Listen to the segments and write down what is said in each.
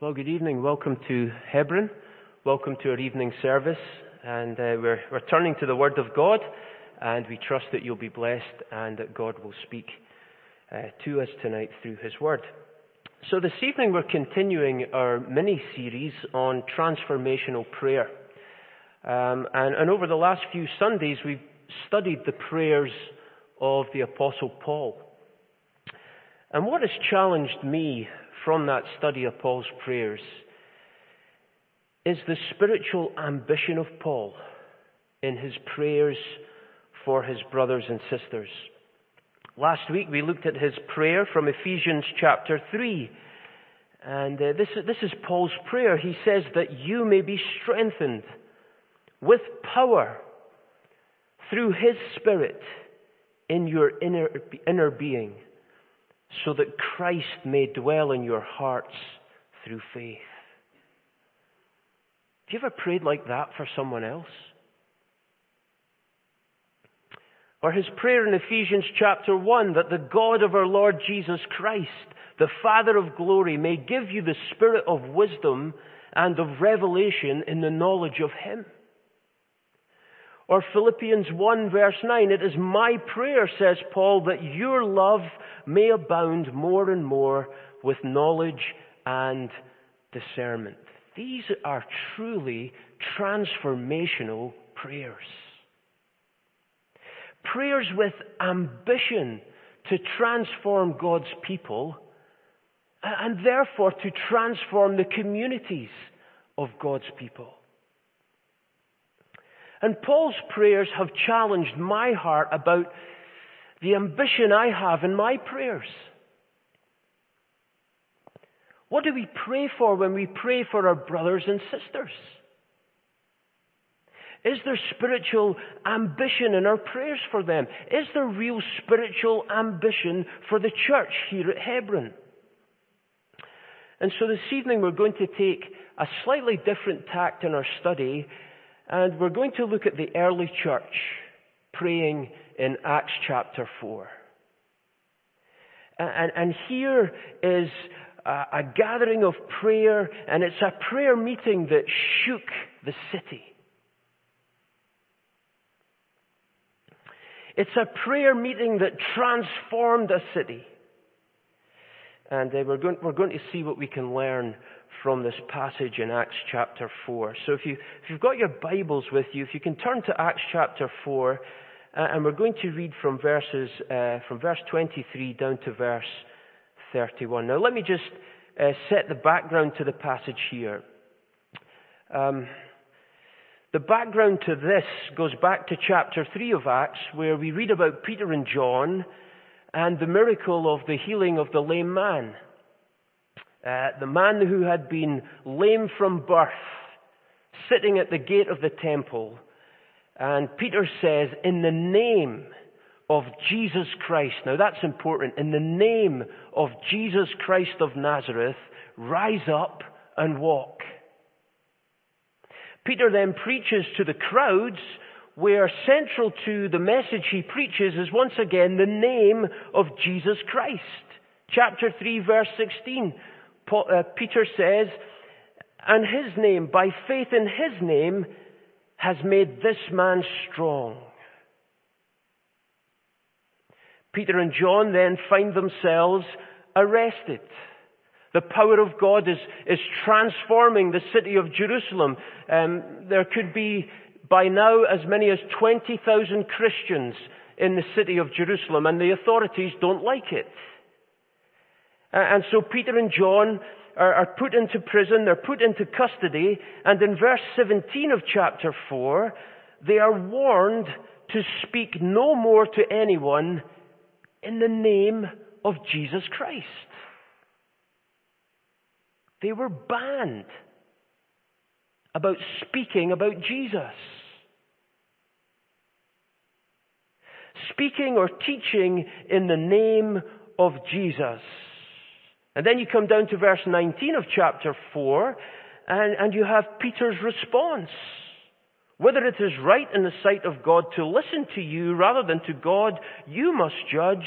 Well, good evening. Welcome to Hebron. Welcome to our evening service. And uh, we're, we're turning to the Word of God, and we trust that you'll be blessed and that God will speak uh, to us tonight through His Word. So this evening we're continuing our mini series on transformational prayer. Um, and, and over the last few Sundays we've studied the prayers of the Apostle Paul. And what has challenged me from that study of Paul's prayers is the spiritual ambition of Paul in his prayers for his brothers and sisters. Last week we looked at his prayer from Ephesians chapter 3. And uh, this, this is Paul's prayer. He says that you may be strengthened with power through his Spirit in your inner, inner being so that Christ may dwell in your hearts through faith. Have you ever prayed like that for someone else? Or his prayer in Ephesians chapter 1 that the God of our Lord Jesus Christ, the Father of glory, may give you the spirit of wisdom and of revelation in the knowledge of him. Or Philippians 1 verse 9, it is my prayer, says Paul, that your love may abound more and more with knowledge and discernment. These are truly transformational prayers. Prayers with ambition to transform God's people and therefore to transform the communities of God's people. And Paul's prayers have challenged my heart about the ambition I have in my prayers. What do we pray for when we pray for our brothers and sisters? Is there spiritual ambition in our prayers for them? Is there real spiritual ambition for the church here at Hebron? And so this evening we're going to take a slightly different tact in our study and we're going to look at the early church praying in Acts chapter 4. And, and here is a, a gathering of prayer, and it's a prayer meeting that shook the city. It's a prayer meeting that transformed a city. And uh, we're, going, we're going to see what we can learn from this passage in Acts chapter 4. So if, you, if you've got your Bibles with you, if you can turn to Acts chapter 4, uh, and we're going to read from verses, uh, from verse 23 down to verse 31. Now let me just uh, set the background to the passage here. Um, the background to this goes back to chapter 3 of Acts, where we read about Peter and John and the miracle of the healing of the lame man. Uh, the man who had been lame from birth, sitting at the gate of the temple. And Peter says, in the name of Jesus Christ. Now that's important. In the name of Jesus Christ of Nazareth, rise up and walk. Peter then preaches to the crowds where central to the message he preaches is once again the name of Jesus Christ. Chapter 3 verse 16. Paul, uh, Peter says, and his name, by faith in his name, has made this man strong. Peter and John then find themselves arrested. The power of God is, is transforming the city of Jerusalem. Um, there could be by now as many as 20,000 Christians in the city of Jerusalem, and the authorities don't like it. And so Peter and John are, are put into prison, they're put into custody, and in verse 17 of chapter 4, they are warned to speak no more to anyone in the name of Jesus Christ. They were banned about speaking about Jesus. Speaking or teaching in the name of Jesus. And then you come down to verse 19 of chapter 4, and, and you have Peter's response. Whether it is right in the sight of God to listen to you rather than to God, you must judge,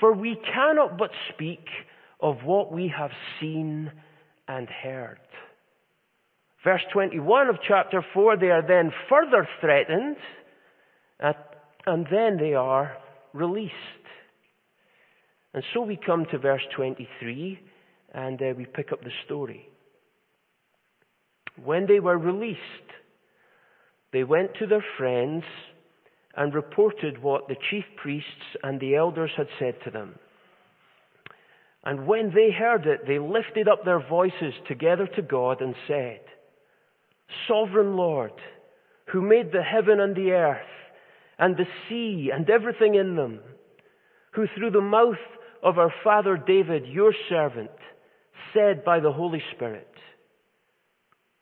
for we cannot but speak of what we have seen and heard. Verse 21 of chapter 4, they are then further threatened and then they are released. And so we come to verse 23 and uh, we pick up the story. When they were released, they went to their friends and reported what the chief priests and the elders had said to them. And when they heard it, they lifted up their voices together to God and said, Sovereign Lord, who made the heaven and the earth, and the sea and everything in them, who through the mouth of our father David, your servant, said by the Holy Spirit,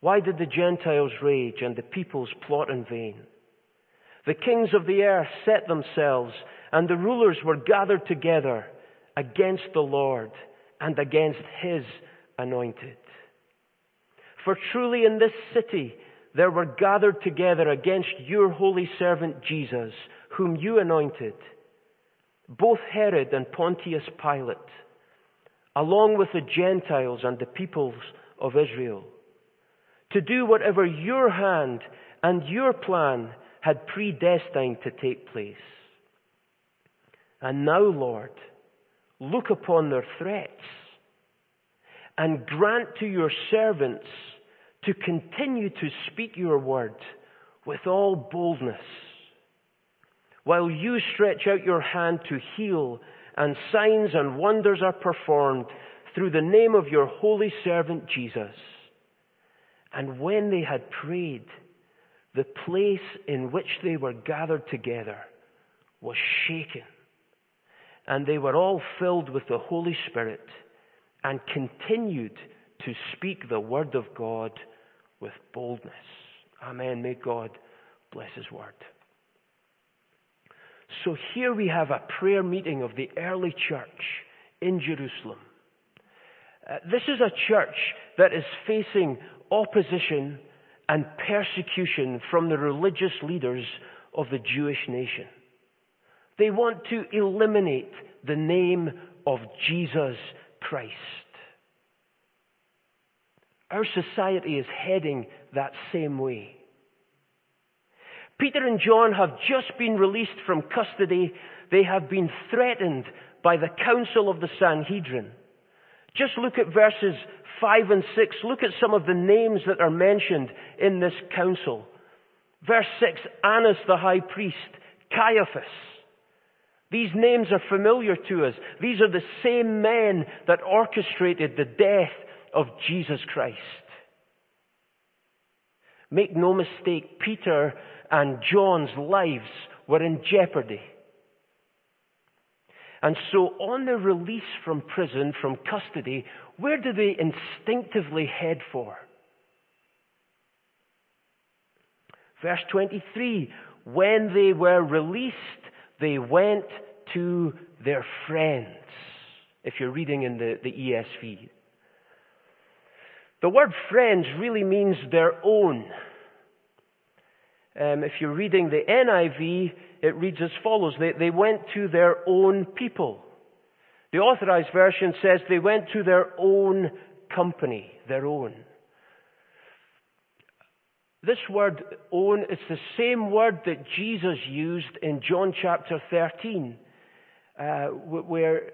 Why did the Gentiles rage and the peoples plot in vain? The kings of the earth set themselves, and the rulers were gathered together against the Lord and against his anointed. For truly in this city there were gathered together against your holy servant Jesus, whom you anointed, both Herod and Pontius Pilate, along with the Gentiles and the peoples of Israel, to do whatever your hand and your plan had predestined to take place. And now, Lord, look upon their threats and grant to your servants to continue to speak your word with all boldness, while you stretch out your hand to heal and signs and wonders are performed through the name of your holy servant Jesus. And when they had prayed, the place in which they were gathered together was shaken, and they were all filled with the Holy Spirit and continued to speak the word of God with boldness. Amen. May God bless His word. So here we have a prayer meeting of the early church in Jerusalem. Uh, this is a church that is facing opposition and persecution from the religious leaders of the Jewish nation. They want to eliminate the name of Jesus Christ. Our society is heading that same way. Peter and John have just been released from custody. They have been threatened by the council of the Sanhedrin. Just look at verses 5 and 6. Look at some of the names that are mentioned in this council. Verse 6, Annas the high priest, Caiaphas. These names are familiar to us. These are the same men that orchestrated the death of Jesus Christ. Make no mistake, Peter and John's lives were in jeopardy. And so on their release from prison, from custody, where do they instinctively head for? Verse 23, when they were released, they went to their friends. If you're reading in the, the ESV. The word friends really means their own. Um, if you're reading the NIV, it reads as follows. They, they went to their own people. The authorized version says they went to their own company, their own. This word own is the same word that Jesus used in John chapter 13, uh, where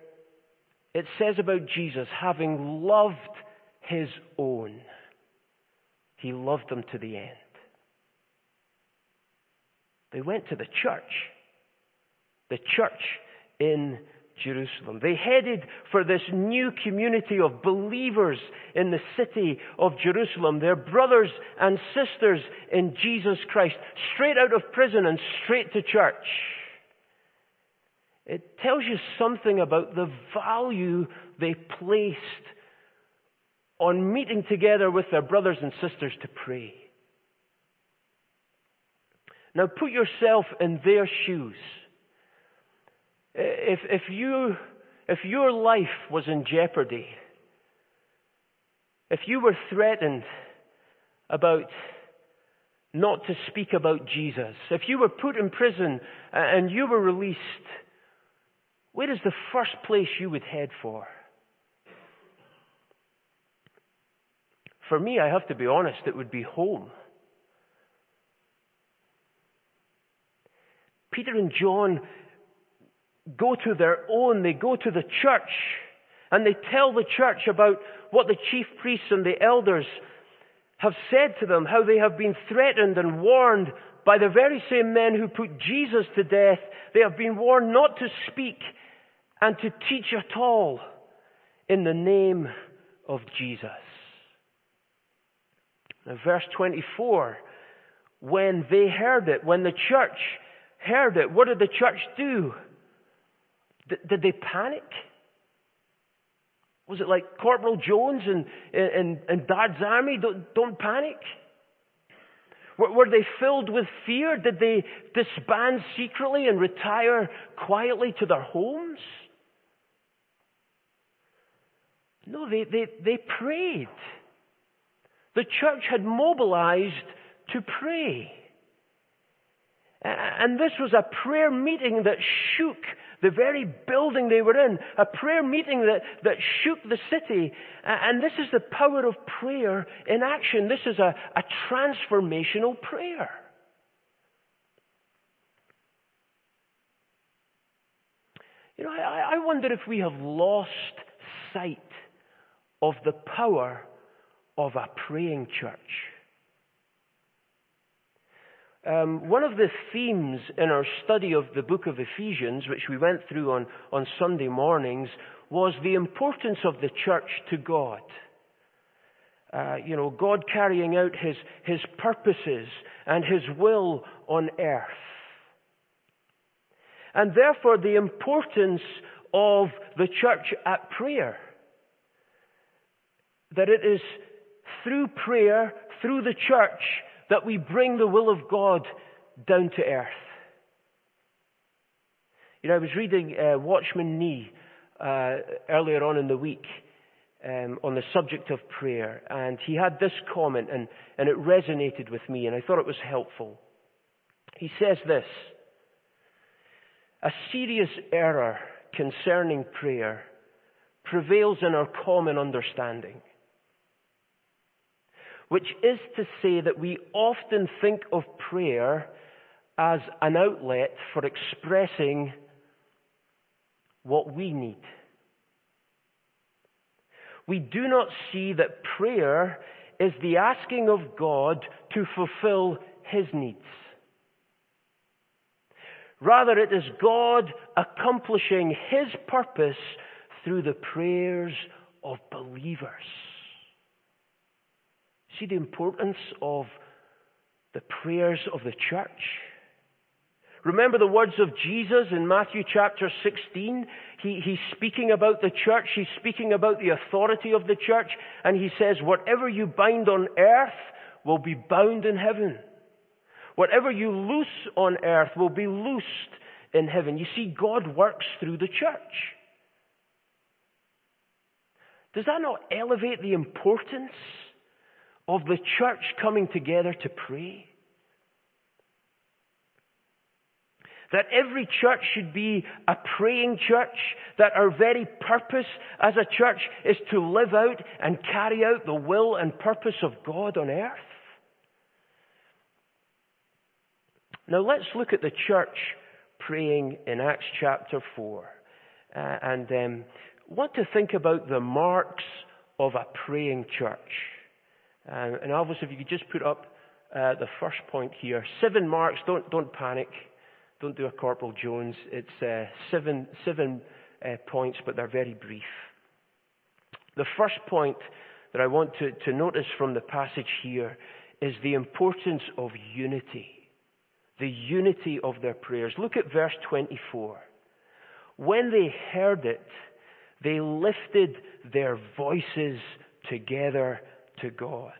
it says about Jesus having loved his own. He loved them to the end. They went to the church, the church in Jerusalem. They headed for this new community of believers in the city of Jerusalem, their brothers and sisters in Jesus Christ, straight out of prison and straight to church. It tells you something about the value they placed on meeting together with their brothers and sisters to pray. Now put yourself in their shoes. If, if, you, if your life was in jeopardy, if you were threatened about not to speak about Jesus, if you were put in prison and you were released, where is the first place you would head for? For me, I have to be honest, it would be home. Peter and John go to their own, they go to the church, and they tell the church about what the chief priests and the elders have said to them, how they have been threatened and warned by the very same men who put Jesus to death. They have been warned not to speak and to teach at all in the name of Jesus. Now, verse 24, when they heard it, when the church heard it, what did the church do? D- did they panic? Was it like Corporal Jones and, and, and Dad's army? Don't, don't panic. Were, they filled with fear? Did they disband secretly and retire quietly to their homes? No, they, they, they prayed. The church had mobilized to pray. And this was a prayer meeting that shook the very building they were in, a prayer meeting that, that shook the city. And this is the power of prayer in action. This is a, a transformational prayer. You know, I, I wonder if we have lost sight of the power of a praying church. Um, one of the themes in our study of the book of Ephesians, which we went through on, on Sunday mornings, was the importance of the church to God. Uh, you know, God carrying out his, his purposes and his will on earth. And therefore, the importance of the church at prayer. That it is through prayer, through the church, that we bring the will of God down to earth. You know, I was reading uh, Watchman Nee uh, earlier on in the week um, on the subject of prayer, and he had this comment, and, and it resonated with me, and I thought it was helpful. He says this A serious error concerning prayer prevails in our common understanding which is to say that we often think of prayer as an outlet for expressing what we need. We do not see that prayer is the asking of God to fulfill His needs. Rather, it is God accomplishing His purpose through the prayers of believers. See the importance of the prayers of the church? Remember the words of Jesus in Matthew chapter 16? He, he's speaking about the church. He's speaking about the authority of the church. And he says, whatever you bind on earth will be bound in heaven. Whatever you loose on earth will be loosed in heaven. You see, God works through the church. Does that not elevate the importance of the church coming together to pray. That every church should be a praying church, that our very purpose as a church is to live out and carry out the will and purpose of God on earth. Now let's look at the church praying in Acts chapter 4. Uh, and um, want to think about the marks of a praying church. Um, and Alvis, if you could just put up uh, the first point here. Seven marks. Don't, don't panic. Don't do a Corporal Jones. It's uh, seven, seven uh, points, but they're very brief. The first point that I want to, to notice from the passage here is the importance of unity. The unity of their prayers. Look at verse 24. When they heard it, they lifted their voices together to God.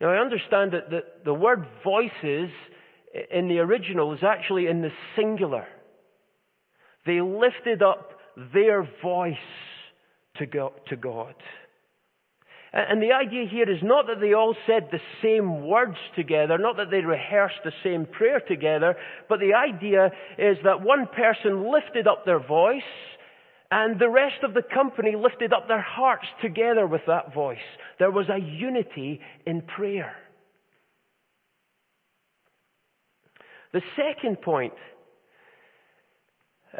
Now, I understand that the, the word voices in the original is actually in the singular. They lifted up their voice to God. And the idea here is not that they all said the same words together, not that they rehearsed the same prayer together, but the idea is that one person lifted up their voice And the rest of the company lifted up their hearts together with that voice. There was a unity in prayer. The second point,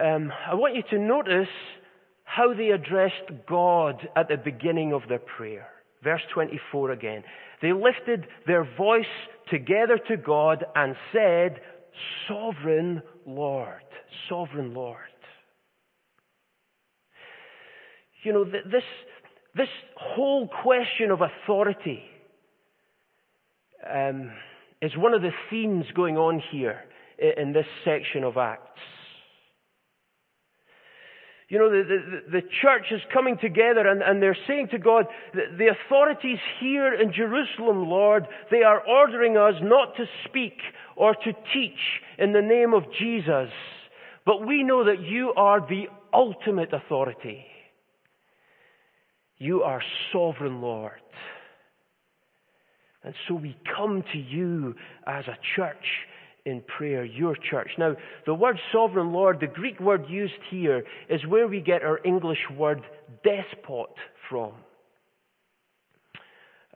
um, I want you to notice how they addressed God at the beginning of their prayer. Verse 24 again. They lifted their voice together to God and said, Sovereign Lord, Sovereign Lord. You know, this, this whole question of authority um, is one of the themes going on here in this section of Acts. You know, the, the, the, church is coming together and, and they're saying to God, the, the authorities here in Jerusalem, Lord, they are ordering us not to speak or to teach in the name of Jesus. But we know that you are the ultimate authority. You are sovereign, Lord. And so we come to you as a church in prayer, your church. Now, the word sovereign Lord, the Greek word used here, is where we get our English word despot from.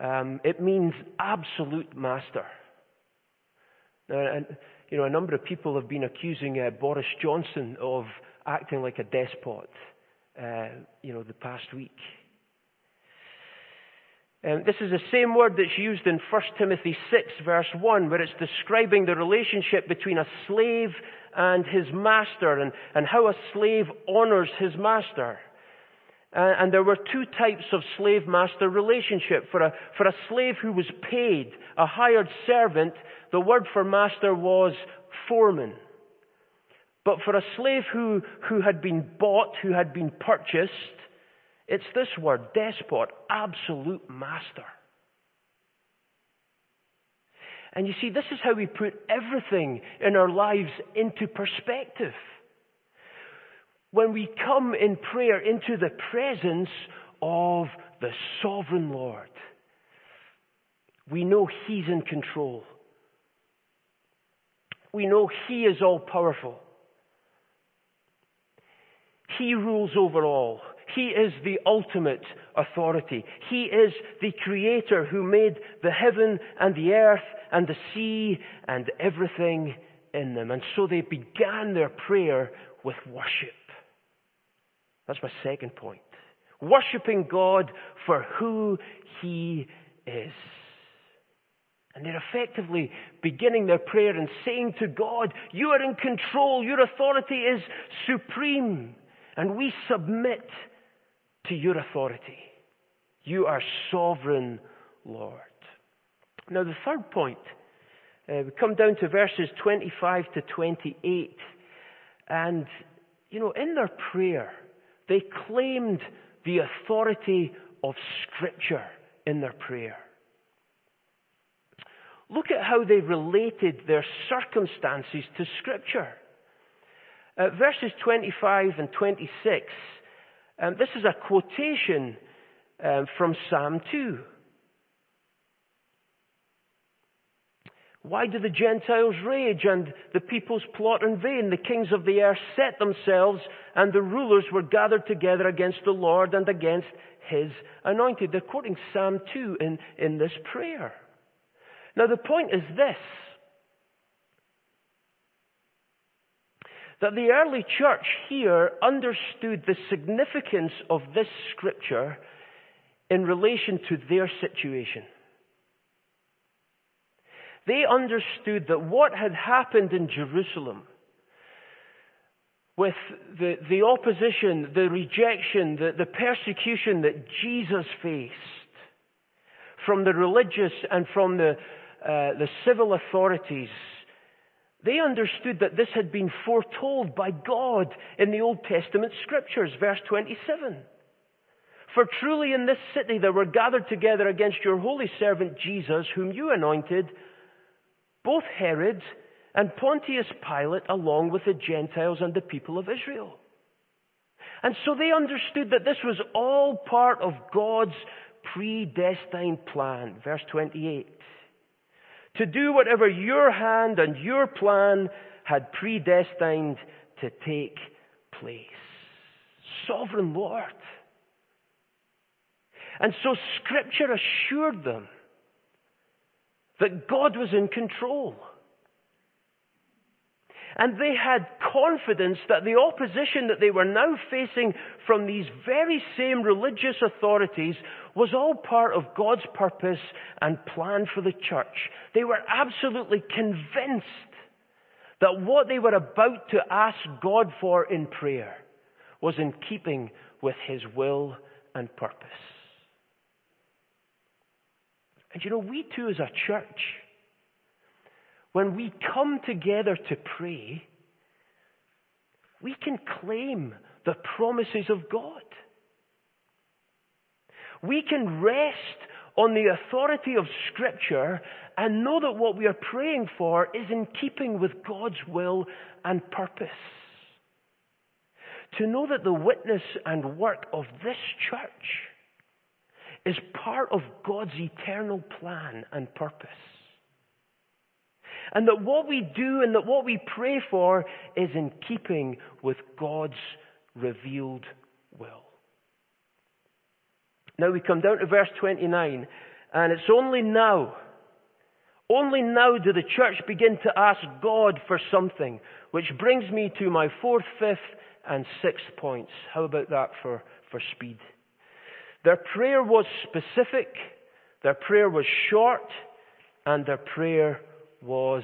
Um, it means absolute master. Now, and, you know, a number of people have been accusing uh, Boris Johnson of acting like a despot, uh, you know, the past week. Um, this is the same word that's used in 1 Timothy 6 verse 1 where it's describing the relationship between a slave and his master and, and how a slave honors his master. Uh, and there were two types of slave master relationship. For a, for a slave who was paid, a hired servant, the word for master was foreman. But for a slave who, who had been bought, who had been purchased, it's this word, despot, absolute master. And you see, this is how we put everything in our lives into perspective. When we come in prayer into the presence of the sovereign Lord, we know He's in control. We know He is all powerful. He rules over all. He is the ultimate authority. He is the creator who made the heaven and the earth and the sea and everything in them. And so they began their prayer with worship. That's my second point. Worshipping God for who He is. And they're effectively beginning their prayer and saying to God, You are in control. Your authority is supreme. And we submit to your authority. You are sovereign, Lord. Now, the third point, uh, we come down to verses 25 to 28. And, you know, in their prayer, they claimed the authority of Scripture in their prayer. Look at how they related their circumstances to Scripture. Uh, verses 25 and 26 um, this is a quotation um, from Psalm 2. Why do the Gentiles rage and the peoples plot in vain? The kings of the earth set themselves and the rulers were gathered together against the Lord and against his anointed. They're quoting Psalm 2 in, in this prayer. Now the point is this. That the early church here understood the significance of this scripture in relation to their situation. They understood that what had happened in Jerusalem with the, the opposition, the rejection, the, the persecution that Jesus faced from the religious and from the, uh, the civil authorities they understood that this had been foretold by God in the Old Testament scriptures, verse 27. For truly in this city there were gathered together against your holy servant Jesus, whom you anointed, both Herod and Pontius Pilate, along with the Gentiles and the people of Israel. And so they understood that this was all part of God's predestined plan. Verse 28 to do whatever your hand and your plan had predestined to take place. sovereign Lord. And so Scripture assured them that God was in control. And they had confidence that the opposition that they were now facing from these very same religious authorities was all part of God's purpose and plan for the church. They were absolutely convinced that what they were about to ask God for in prayer was in keeping with His will and purpose. And you know, we too as a church, when we come together to pray, we can claim the promises of God. We can rest on the authority of Scripture and know that what we are praying for is in keeping with God's will and purpose. To know that the witness and work of this church is part of God's eternal plan and purpose. And that what we do and that what we pray for is in keeping with God's revealed will. Now we come down to verse 29, and it's only now, only now do the church begin to ask God for something, which brings me to my fourth, fifth, and sixth points. How about that for, for speed? Their prayer was specific, their prayer was short, and their prayer was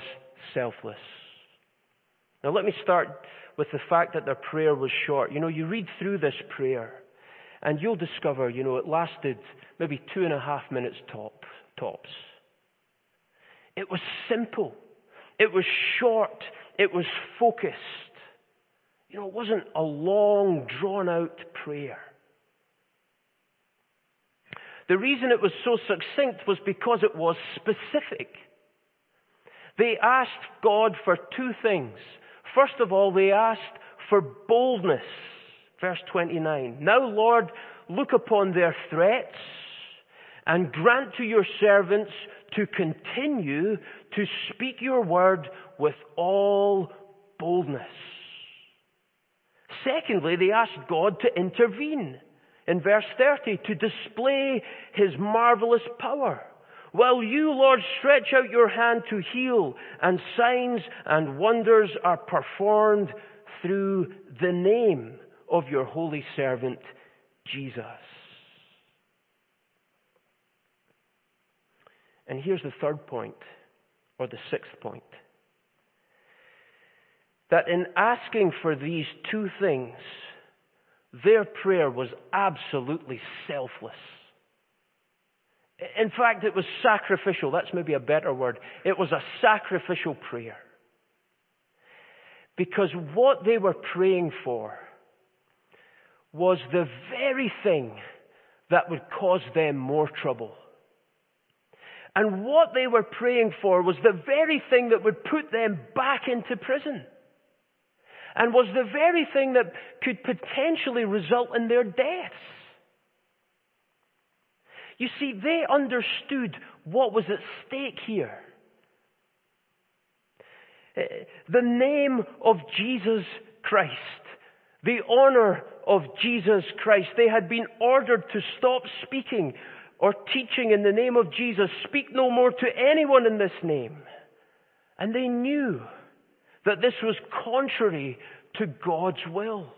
selfless. Now let me start with the fact that their prayer was short. You know, you read through this prayer and you'll discover, you know, it lasted maybe two and a half minutes top, tops. It was simple. It was short. It was focused. You know, it wasn't a long, drawn out prayer. The reason it was so succinct was because it was specific. They asked God for two things. First of all, they asked for boldness. Verse 29. Now, Lord, look upon their threats and grant to your servants to continue to speak your word with all boldness. Secondly, they asked God to intervene in verse 30 to display his marvelous power. While you, Lord, stretch out your hand to heal, and signs and wonders are performed through the name of your holy servant, Jesus. And here's the third point, or the sixth point. That in asking for these two things, their prayer was absolutely selfless. In fact, it was sacrificial. That's maybe a better word. It was a sacrificial prayer. Because what they were praying for was the very thing that would cause them more trouble. And what they were praying for was the very thing that would put them back into prison. And was the very thing that could potentially result in their deaths. You see, they understood what was at stake here. Eh, the name of Jesus Christ, the honor of Jesus Christ. They had been ordered to stop speaking or teaching in the name of Jesus. Speak no more to anyone in this name. And they knew that this was contrary to God's will.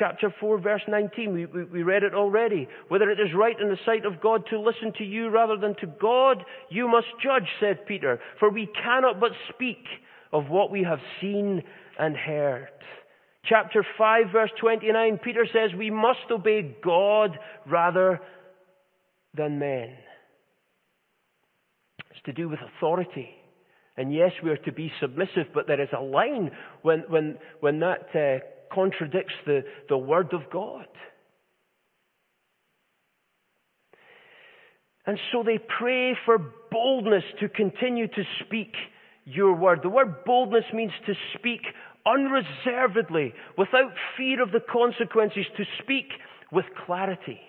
Chapter 4, verse 19, we, we, we, read it already. Whether it is right in the sight of God to listen to you rather than to God, you must judge, said Peter, for we cannot but speak of what we have seen and heard. Chapter 5, verse 29, Peter says we must obey God rather than men. It's to do with authority. And yes, we are to be submissive, but there is a line when, when, when that uh, contradicts the, the Word of God. And so they pray for boldness to continue to speak your word. The word boldness means to speak unreservedly, without fear of the consequences, to speak with clarity.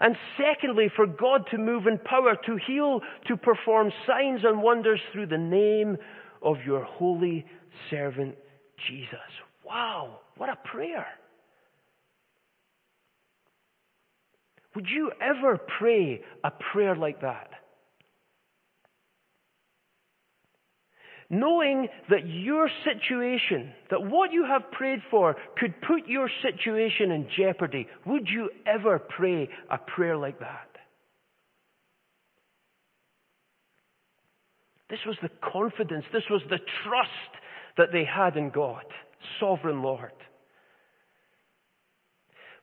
And secondly, for God to move in power, to heal, to perform signs and wonders through the name of your holy servant Jesus. Wow, what a prayer. Would you ever pray a prayer like that? Knowing that your situation, that what you have prayed for could put your situation in jeopardy, would you ever pray a prayer like that? This was the confidence, this was the trust that they had in God, sovereign Lord.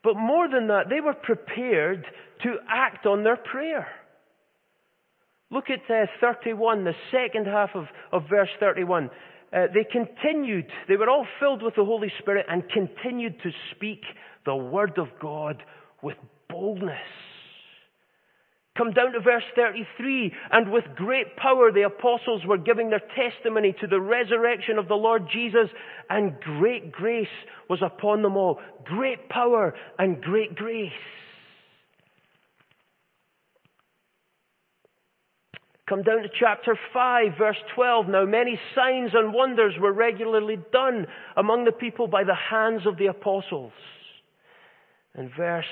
But more than that, they were prepared to act on their prayer. Look at uh, 31, the second half of, of verse 31. Uh, they continued, they were all filled with the Holy Spirit and continued to speak the word of God with boldness. Come down to verse 33. And with great power the apostles were giving their testimony to the resurrection of the Lord Jesus, and great grace was upon them all. Great power and great grace. Come down to chapter 5, verse 12. Now many signs and wonders were regularly done among the people by the hands of the apostles. And verse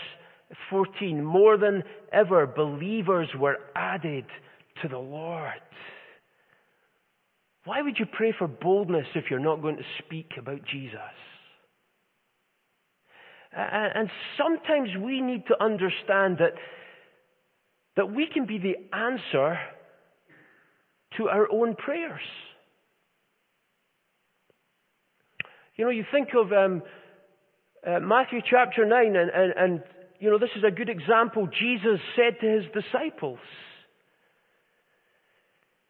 14, more than ever, believers were added to the Lord. Why would you pray for boldness if you're not going to speak about Jesus? And sometimes we need to understand that, that we can be the answer to our own prayers. You know, you think of um, uh, Matthew chapter 9, and, and, and you know, this is a good example. Jesus said to his disciples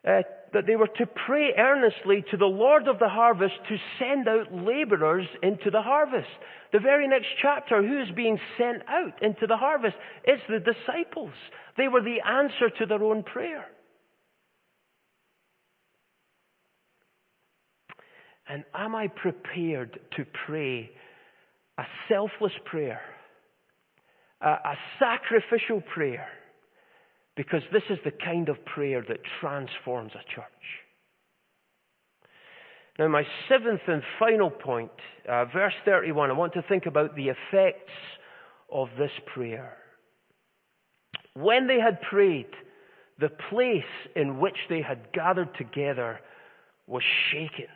uh, that they were to pray earnestly to the Lord of the harvest to send out laborers into the harvest. The very next chapter, who is being sent out into the harvest? It's the disciples. They were the answer to their own prayer. And am I prepared to pray a selfless prayer? A, a sacrificial prayer because this is the kind of prayer that transforms a church. Now, my seventh and final point, uh, verse 31, I want to think about the effects of this prayer. When they had prayed, the place in which they had gathered together was shaken.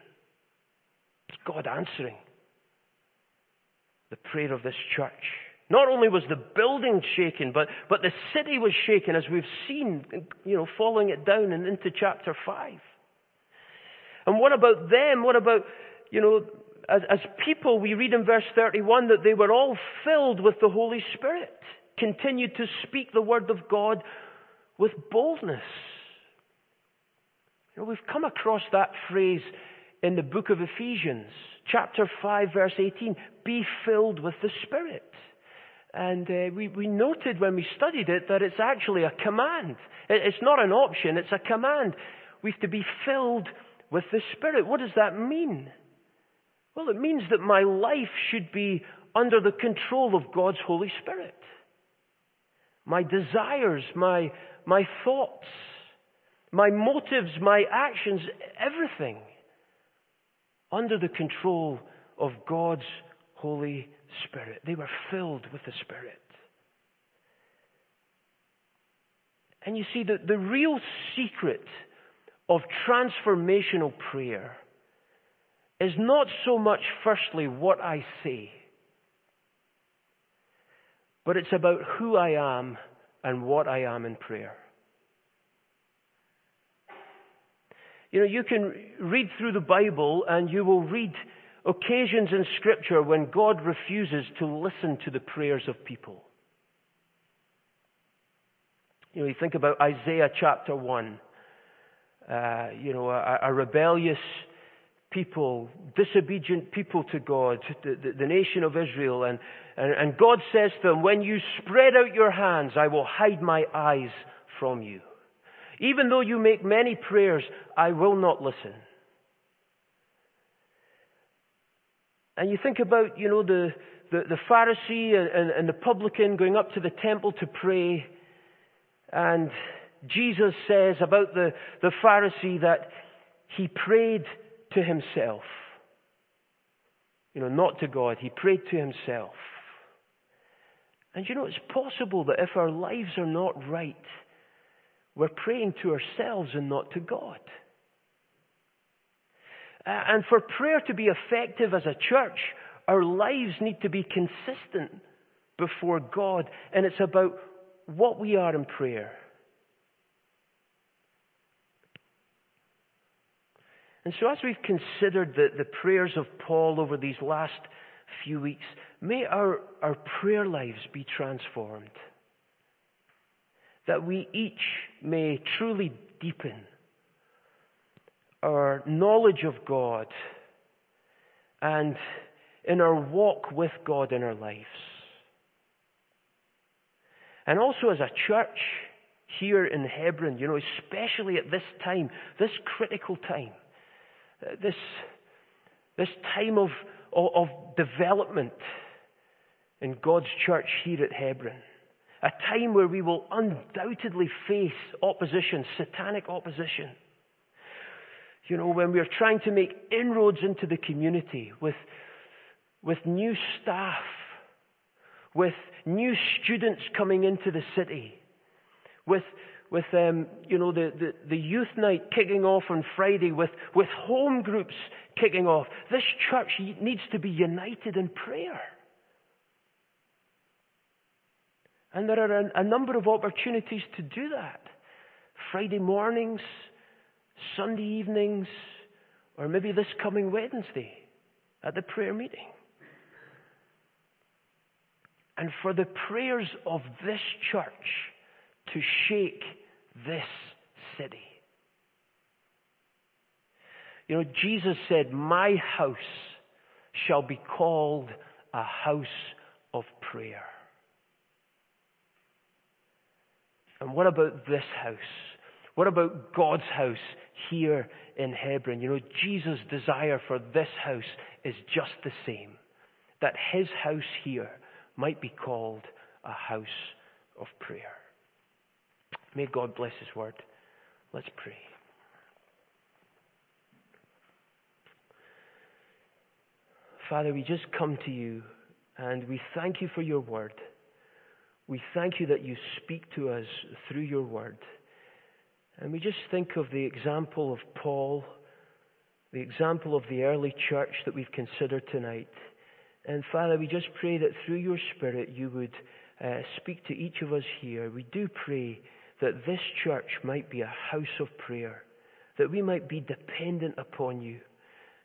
It's God answering the prayer of this church. Not only was the building shaken, but, but the city was shaken, as we've seen, you know, following it down and into chapter 5. And what about them? What about, you know, as, as people, we read in verse 31 that they were all filled with the Holy Spirit, continued to speak the word of God with boldness. You know, we've come across that phrase in the book of Ephesians, chapter 5, verse 18 be filled with the Spirit. And uh, we, we noted when we studied it that it's actually a command. It's not an option, it's a command. We have to be filled with the Spirit. What does that mean? Well, it means that my life should be under the control of God's Holy Spirit. My desires, my, my thoughts, my motives, my actions, everything under the control of God's Holy Spirit. They were filled with the Spirit. And you see, the, the real secret of transformational prayer is not so much, firstly, what I say, but it's about who I am and what I am in prayer. You know, you can read through the Bible and you will read occasions in Scripture when God refuses to listen to the prayers of people. You know, you think about Isaiah chapter 1. Uh, you know, a, a, rebellious people, disobedient people to God, the, the, the nation of Israel. And, and, and God says to them, When you spread out your hands, I will hide my eyes from you. Even though you make many prayers, I will not listen. And you think about, you know, the, the, the Pharisee and, and, and the publican going up to the temple to pray. And Jesus says about the, the Pharisee that he prayed to himself. You know, not to God. He prayed to himself. And you know, it's possible that if our lives are not right, we're praying to ourselves and not to God. Uh, and for prayer to be effective as a church, our lives need to be consistent before God. And it's about what we are in prayer. And so, as we've considered the, the prayers of Paul over these last few weeks, may our, our prayer lives be transformed. That we each may truly deepen our knowledge of God and in our walk with God in our lives. And also as a church here in Hebron, you know, especially at this time, this critical time, uh, this, this time of, of, of development in God's church here at Hebron. A time where we will undoubtedly face opposition, satanic opposition. You know, when we're trying to make inroads into the community with, with new staff, with new students coming into the city, with with um, you know the, the, the youth night kicking off on Friday, with, with home groups kicking off. This church needs to be united in prayer. And there are a, a number of opportunities to do that. Friday mornings, Sunday evenings, or maybe this coming Wednesday at the prayer meeting. And for the prayers of this church to shake this city. You know, Jesus said, My house shall be called a house of prayer. And what about this house? What about God's house here in Hebron? You know, Jesus' desire for this house is just the same. That his house here might be called a house of prayer. May God bless His word. Let's pray. Father, we just come to you and we thank you for your word. We thank you that you speak to us through your word. And we just think of the example of Paul, the example of the early church that we've considered tonight. And Father, we just pray that through your Spirit you would uh, speak to each of us here. We do pray that this church might be a house of prayer, that we might be dependent upon you.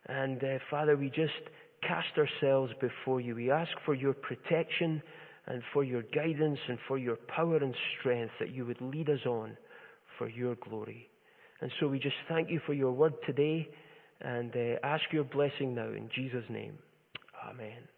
And uh, Father, we just cast ourselves before you. We ask for your protection and for your guidance and for your power and strength that you would lead us on for your glory. And so we just thank you for your word today and uh, ask your blessing now in Jesus' name. Amen.